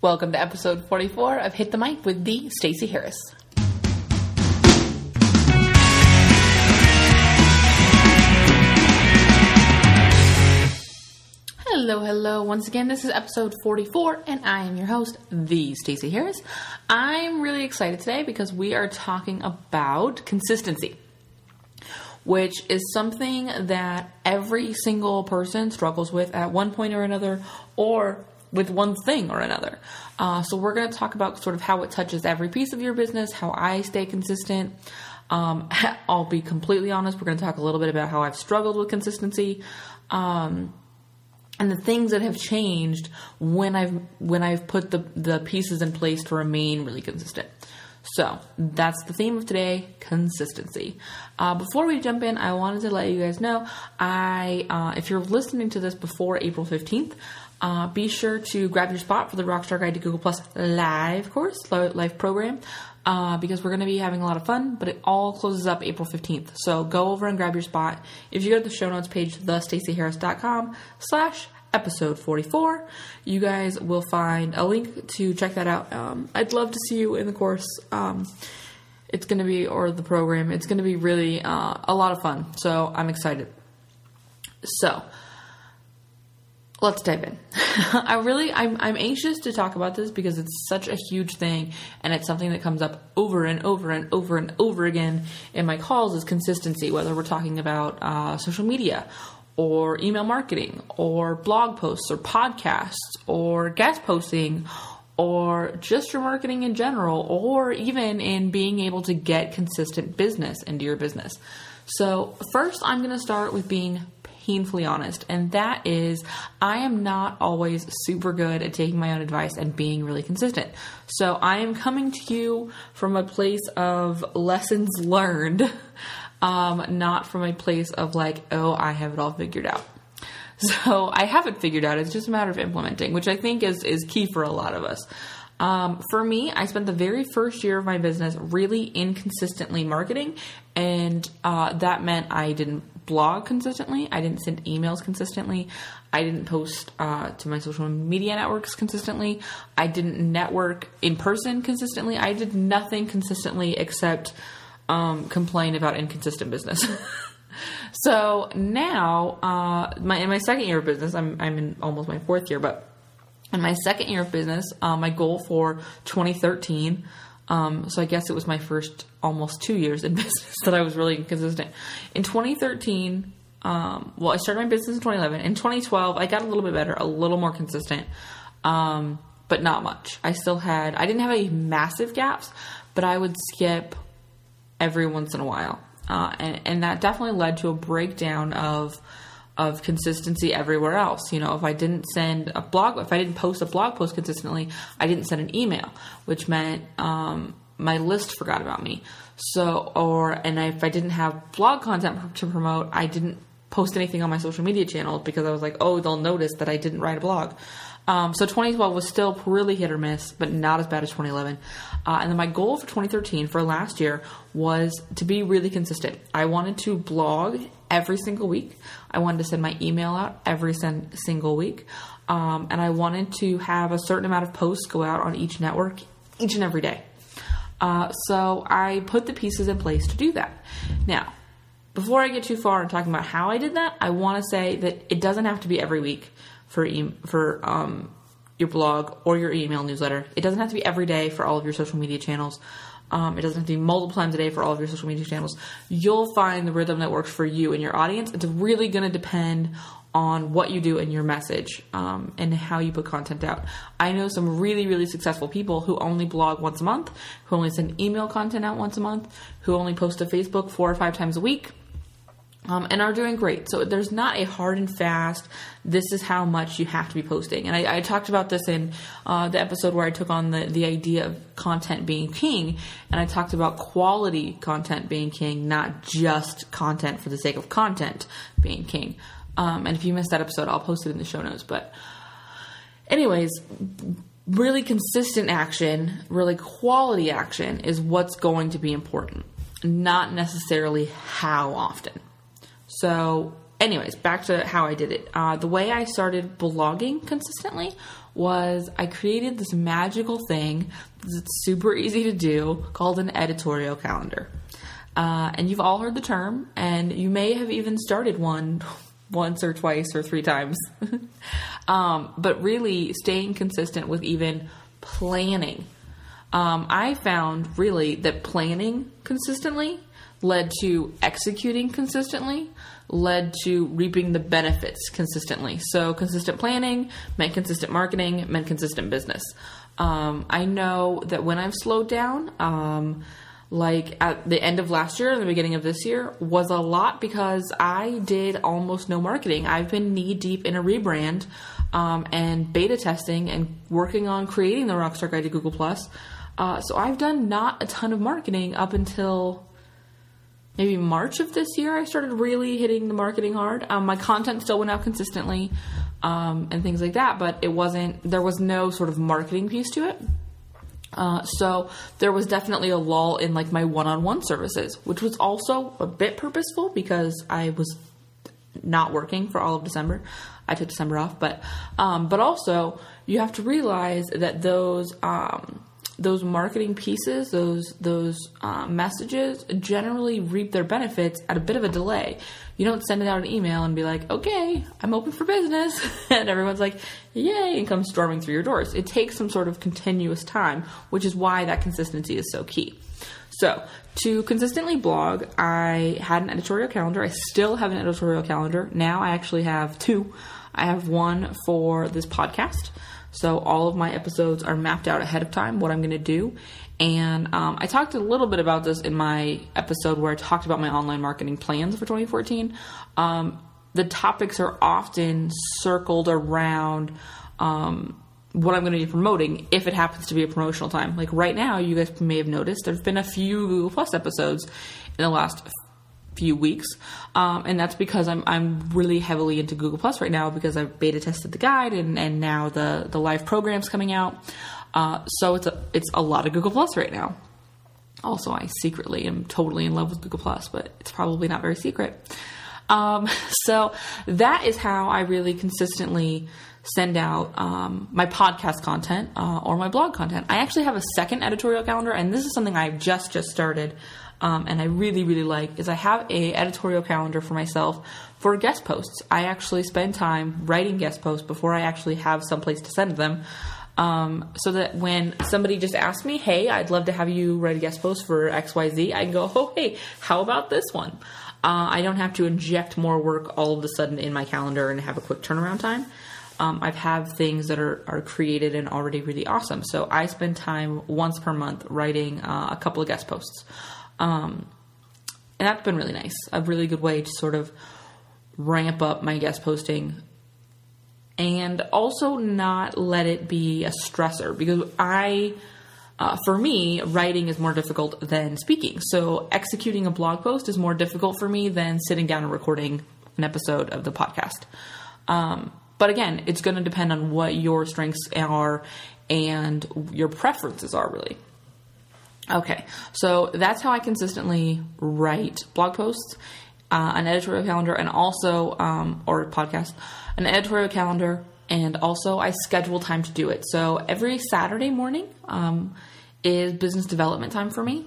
Welcome to episode 44 of Hit the Mic with the Stacey Harris. Hello, hello. Once again, this is episode 44 and I am your host, the Stacey Harris. I'm really excited today because we are talking about consistency. Which is something that every single person struggles with at one point or another, or with one thing or another. Uh, so we're going to talk about sort of how it touches every piece of your business, how I stay consistent. Um, I'll be completely honest. We're going to talk a little bit about how I've struggled with consistency, um, and the things that have changed when I've when I've put the the pieces in place to remain really consistent. So that's the theme of today: consistency. Uh, before we jump in, I wanted to let you guys know I uh, if you're listening to this before April fifteenth. Uh, be sure to grab your spot for the Rockstar Guide to Google Plus live course, live program, uh, because we're going to be having a lot of fun. But it all closes up April 15th. So go over and grab your spot. If you go to the show notes page, thestaceyharris.com slash episode 44, you guys will find a link to check that out. Um, I'd love to see you in the course. Um, it's going to be, or the program, it's going to be really uh, a lot of fun. So I'm excited. So, let's dive in. I really, I'm, I'm anxious to talk about this because it's such a huge thing, and it's something that comes up over and over and over and over again in my calls. Is consistency, whether we're talking about uh, social media, or email marketing, or blog posts, or podcasts, or guest posting. Or just your marketing in general, or even in being able to get consistent business into your business. So, first, I'm going to start with being painfully honest, and that is I am not always super good at taking my own advice and being really consistent. So I am coming to you from a place of lessons learned, um, not from a place of like, oh, I have it all figured out. So I haven't figured out. It's just a matter of implementing, which I think is is key for a lot of us. Um, for me, I spent the very first year of my business really inconsistently marketing, and uh, that meant I didn't blog consistently. I didn't send emails consistently. I didn't post uh, to my social media networks consistently. I didn't network in person consistently. I did nothing consistently except um, complain about inconsistent business. so now, uh, my in my second year of business, I'm I'm in almost my fourth year, but in my second year of business, uh, my goal for 2013 um, so I guess it was my first almost two years in business that I was really consistent. In 2013, um, well, I started my business in 2011. In 2012, I got a little bit better, a little more consistent, um, but not much. I still had, I didn't have any massive gaps, but I would skip every once in a while. Uh, and, and that definitely led to a breakdown of of consistency everywhere else. You know, if I didn't send a blog, if I didn't post a blog post consistently, I didn't send an email, which meant um, my list forgot about me. So, or and if I didn't have blog content to promote, I didn't post anything on my social media channel because I was like, oh, they'll notice that I didn't write a blog. Um, so 2012 was still really hit or miss, but not as bad as 2011. Uh, and then my goal for 2013 for last year was to be really consistent. I wanted to blog every single week. I wanted to send my email out every sen- single week. Um, and I wanted to have a certain amount of posts go out on each network each and every day. Uh, so I put the pieces in place to do that. Now, before I get too far in talking about how I did that, I want to say that it doesn't have to be every week for e- for um, your blog or your email newsletter. It doesn't have to be every day for all of your social media channels. Um, it doesn't have to be multiple times a day for all of your social media channels. You'll find the rhythm that works for you and your audience. It's really going to depend on what you do and your message um, and how you put content out. I know some really, really successful people who only blog once a month, who only send email content out once a month, who only post to Facebook four or five times a week um, and are doing great. So there's not a hard and fast, this is how much you have to be posting. And I, I talked about this in uh, the episode where I took on the, the idea of content being king. And I talked about quality content being king, not just content for the sake of content being king. Um, and if you missed that episode, I'll post it in the show notes. But, anyways, really consistent action, really quality action is what's going to be important, not necessarily how often. So anyways, back to how I did it. Uh, the way I started blogging consistently was I created this magical thing that's super easy to do called an editorial calendar. Uh, and you've all heard the term, and you may have even started one once or twice or three times. um, but really, staying consistent with even planning. Um, I found really that planning consistently led to executing consistently, led to reaping the benefits consistently. So, consistent planning meant consistent marketing, meant consistent business. Um, I know that when I've slowed down, um, like at the end of last year and the beginning of this year, was a lot because I did almost no marketing. I've been knee deep in a rebrand um, and beta testing and working on creating the Rockstar Guide to Google Plus. Uh, so I've done not a ton of marketing up until maybe March of this year, I started really hitting the marketing hard. Um, my content still went out consistently um, and things like that, but it wasn't, there was no sort of marketing piece to it. Uh, so there was definitely a lull in like my one-on-one services, which was also a bit purposeful because I was not working for all of December. I took December off, but um, but also you have to realize that those um, those marketing pieces, those those uh, messages, generally reap their benefits at a bit of a delay. You don't send it out an email and be like, "Okay, I'm open for business," and everyone's like, "Yay!" and comes storming through your doors. It takes some sort of continuous time, which is why that consistency is so key. So, to consistently blog, I had an editorial calendar. I still have an editorial calendar. Now I actually have two. I have one for this podcast. So all of my episodes are mapped out ahead of time, what I'm going to do. And um, I talked a little bit about this in my episode where I talked about my online marketing plans for 2014. Um, the topics are often circled around um, what I'm going to be promoting if it happens to be a promotional time. Like right now, you guys may have noticed there's been a few Google Plus episodes in the last few weeks, um, and that's because I'm I'm really heavily into Google Plus right now because I've beta tested the guide and and now the the live program's coming out. Uh, so it's a it's a lot of Google Plus right now. Also, I secretly am totally in love with Google Plus, but it's probably not very secret. Um, so that is how I really consistently send out um, my podcast content uh, or my blog content. I actually have a second editorial calendar, and this is something I've just just started um, and I really really like is I have a editorial calendar for myself for guest posts. I actually spend time writing guest posts before I actually have some place to send them. Um, so that when somebody just asks me, "Hey, I'd love to have you write a guest post for X Y Z," I can go, "Oh, hey, how about this one?" Uh, I don't have to inject more work all of a sudden in my calendar and have a quick turnaround time. Um, I've had things that are, are created and already really awesome. So I spend time once per month writing uh, a couple of guest posts. Um, and that's been really nice. A really good way to sort of ramp up my guest posting and also not let it be a stressor because I, uh, for me, writing is more difficult than speaking. So executing a blog post is more difficult for me than sitting down and recording an episode of the podcast. Um, but again, it's going to depend on what your strengths are and your preferences are, really. Okay, so that's how I consistently write blog posts, uh, an editorial calendar, and also, um, or podcast, an editorial calendar, and also I schedule time to do it. So every Saturday morning um, is business development time for me.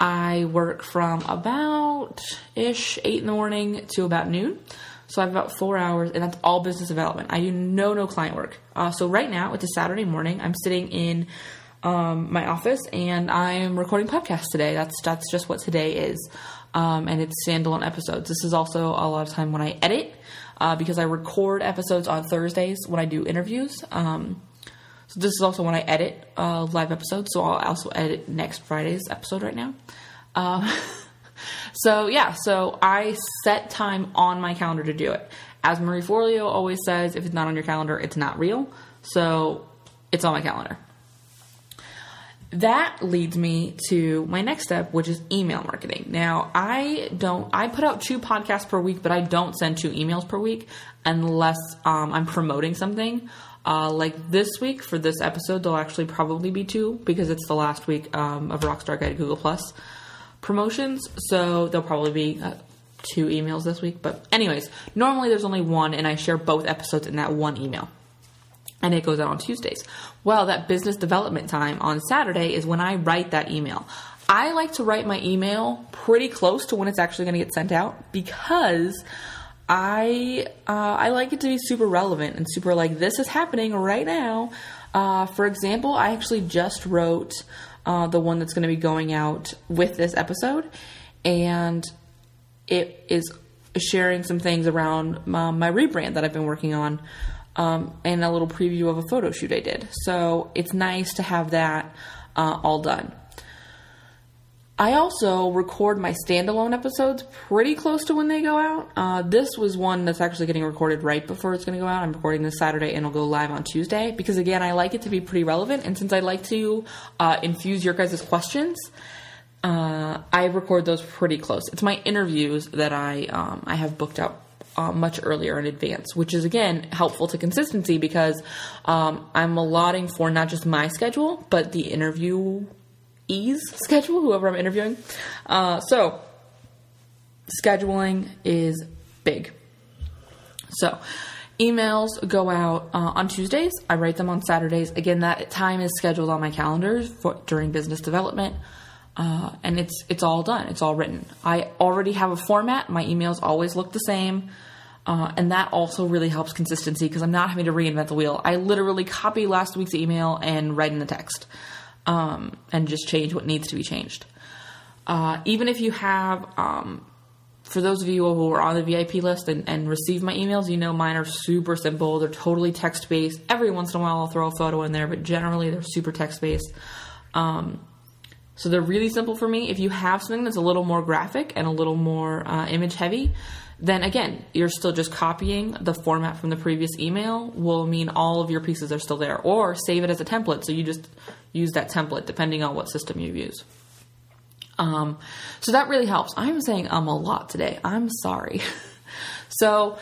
I work from about ish eight in the morning to about noon. So I have about four hours, and that's all business development. I do no no client work. Uh, so right now it's a Saturday morning. I'm sitting in um, my office, and I'm recording podcasts today. That's that's just what today is, um, and it's standalone episodes. This is also a lot of time when I edit uh, because I record episodes on Thursdays when I do interviews. Um, so this is also when I edit uh, live episodes. So I'll also edit next Friday's episode right now. Uh, so yeah, so I set time on my calendar to do it. As Marie Forleo always says, if it's not on your calendar, it's not real. So it's on my calendar that leads me to my next step, which is email marketing. Now, I don't, I put out two podcasts per week, but I don't send two emails per week unless um, I'm promoting something. Uh, like this week for this episode, there'll actually probably be two because it's the last week um, of Rockstar Guide Google Plus promotions. So there'll probably be uh, two emails this week. But, anyways, normally there's only one, and I share both episodes in that one email. And it goes out on Tuesdays. Well, that business development time on Saturday is when I write that email. I like to write my email pretty close to when it's actually going to get sent out because I uh, I like it to be super relevant and super like this is happening right now. Uh, for example, I actually just wrote uh, the one that's going to be going out with this episode, and it is sharing some things around um, my rebrand that I've been working on, um, and a little preview of a photo shoot I did. So it's nice to have that uh, all done. I also record my standalone episodes pretty close to when they go out. Uh, this was one that's actually getting recorded right before it's going to go out. I'm recording this Saturday and it'll go live on Tuesday because, again, I like it to be pretty relevant. And since I like to uh, infuse your guys' questions, uh, I record those pretty close. It's my interviews that I um, I have booked out uh, much earlier in advance, which is again helpful to consistency because um, I'm allotting for not just my schedule but the interview ease schedule, whoever I'm interviewing. Uh, so, scheduling is big. So, emails go out uh, on Tuesdays. I write them on Saturdays. Again, that time is scheduled on my calendar for, during business development. Uh, and it's it's all done. It's all written. I already have a format. My emails always look the same, uh, and that also really helps consistency because I'm not having to reinvent the wheel. I literally copy last week's email and write in the text um, and just change what needs to be changed. Uh, even if you have, um, for those of you who are on the VIP list and, and, receive my emails, you know mine are super simple. They're totally text based. Every once in a while, I'll throw a photo in there, but generally they're super text based. Um, so they're really simple for me. If you have something that's a little more graphic and a little more uh, image heavy, then again, you're still just copying the format from the previous email will mean all of your pieces are still there. Or save it as a template. So you just use that template depending on what system you use. Um, so that really helps. I'm saying um a lot today. I'm sorry. so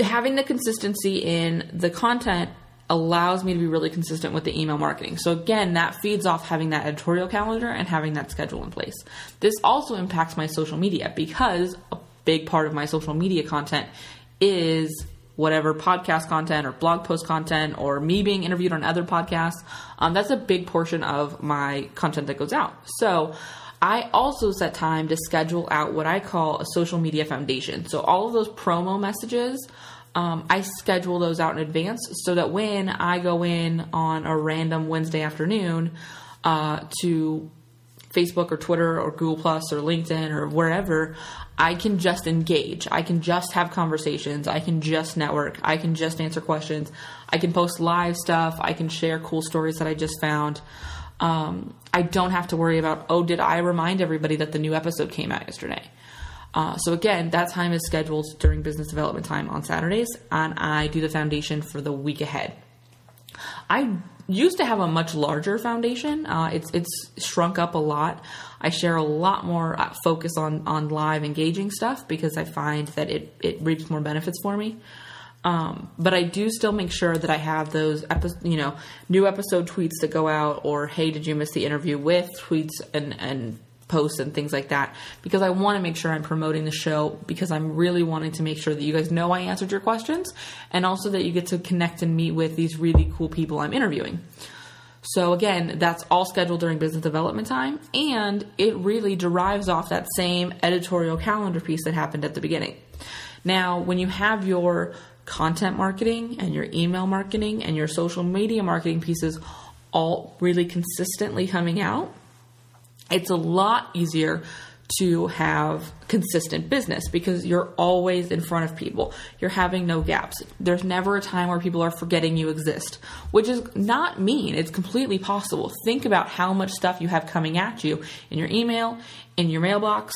having the consistency in the content allows me to be really consistent with the email marketing. So again, that feeds off having that editorial calendar and having that schedule in place. This also impacts my social media because a big part of my social media content is whatever podcast content or blog post content or me being interviewed on other podcasts. Um, that's a big portion of my content that goes out. So I also set time to schedule out what I call a social media foundation. So all of those promo messages. Um, I schedule those out in advance so that when I go in on a random Wednesday afternoon uh, to Facebook or Twitter or Google Plus or LinkedIn or wherever, I can just engage. I can just have conversations. I can just network. I can just answer questions. I can post live stuff. I can share cool stories that I just found. Um, I don't have to worry about, oh, did I remind everybody that the new episode came out yesterday? Uh, so again, that time is scheduled during business development time on Saturdays, and I do the foundation for the week ahead. I used to have a much larger foundation. Uh, it's it's shrunk up a lot. I share a lot more uh, focus on on live engaging stuff because I find that it it reaps more benefits for me. Um, but I do still make sure that I have those epi- you know new episode tweets that go out or hey did you miss the interview with tweets and and posts and things like that because I want to make sure I'm promoting the show because I'm really wanting to make sure that you guys know I answered your questions and also that you get to connect and meet with these really cool people I'm interviewing. So again, that's all scheduled during business development time and it really derives off that same editorial calendar piece that happened at the beginning. Now, when you have your content marketing and your email marketing and your social media marketing pieces all really consistently coming out, it's a lot easier to have consistent business because you're always in front of people. You're having no gaps. There's never a time where people are forgetting you exist, which is not mean. It's completely possible. Think about how much stuff you have coming at you in your email, in your mailbox,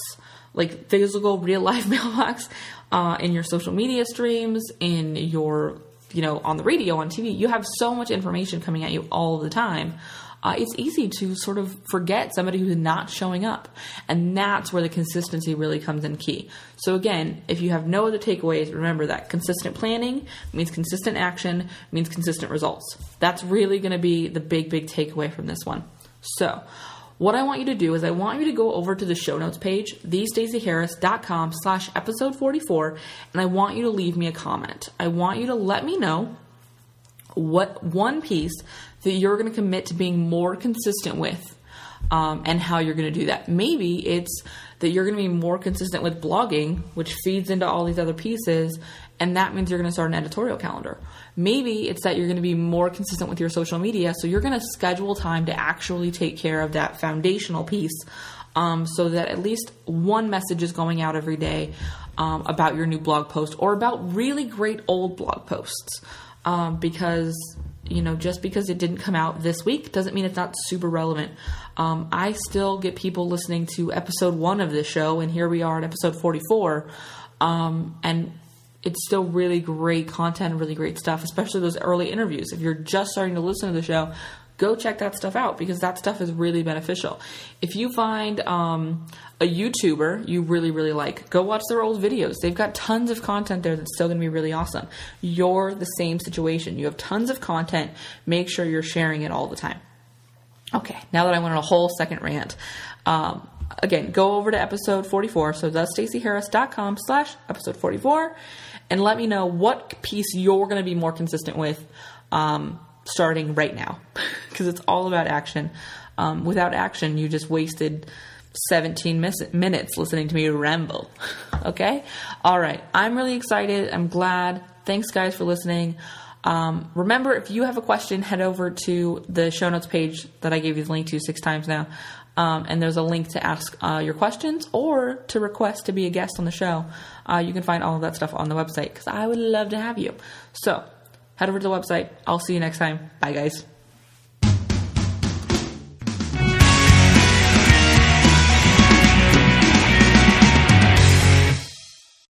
like physical, real life mailbox, uh, in your social media streams, in your, you know, on the radio, on TV. You have so much information coming at you all the time uh, it's easy to sort of forget somebody who's not showing up. And that's where the consistency really comes in key. So, again, if you have no other takeaways, remember that consistent planning means consistent action, means consistent results. That's really going to be the big, big takeaway from this one. So, what I want you to do is I want you to go over to the show notes page, thestaceyharris.com slash episode 44, and I want you to leave me a comment. I want you to let me know what one piece that you're going to commit to being more consistent with um, and how you're going to do that. Maybe it's that you're going to be more consistent with blogging, which feeds into all these other pieces, and that means you're going to start an editorial calendar. Maybe it's that you're going to be more consistent with your social media, so you're going to schedule time to actually take care of that foundational piece. Um, so that at least one message is going out every day um, about your new blog post or about really great old blog posts. Um, because you know, just because it didn't come out this week doesn't mean it's not super relevant. Um, I still get people listening to episode one of this show, and here we are at episode 44. Um, and it's still really great content, really great stuff, especially those early interviews. If you're just starting to listen to the show, go check that stuff out because that stuff is really beneficial. If you find um, a YouTuber you really, really like, go watch their old videos. They've got tons of content there that's still going to be really awesome. You're the same situation. You have tons of content. Make sure you're sharing it all the time. Okay, now that I went on a whole second rant, um, again, go over to episode 44. So thestaceyharris.com slash episode 44 and let me know what piece you're going to be more consistent with. Um, starting right now because it's all about action. Um, without action, you just wasted 17 mis- minutes listening to me ramble. okay? All right. I'm really excited. I'm glad. Thanks, guys, for listening. Um, remember, if you have a question, head over to the show notes page that I gave you the link to six times now. Um, and there's a link to ask uh, your questions or to request to be a guest on the show. Uh, you can find all of that stuff on the website because I would love to have you. So, head over to the website. I'll see you next time. Bye, guys.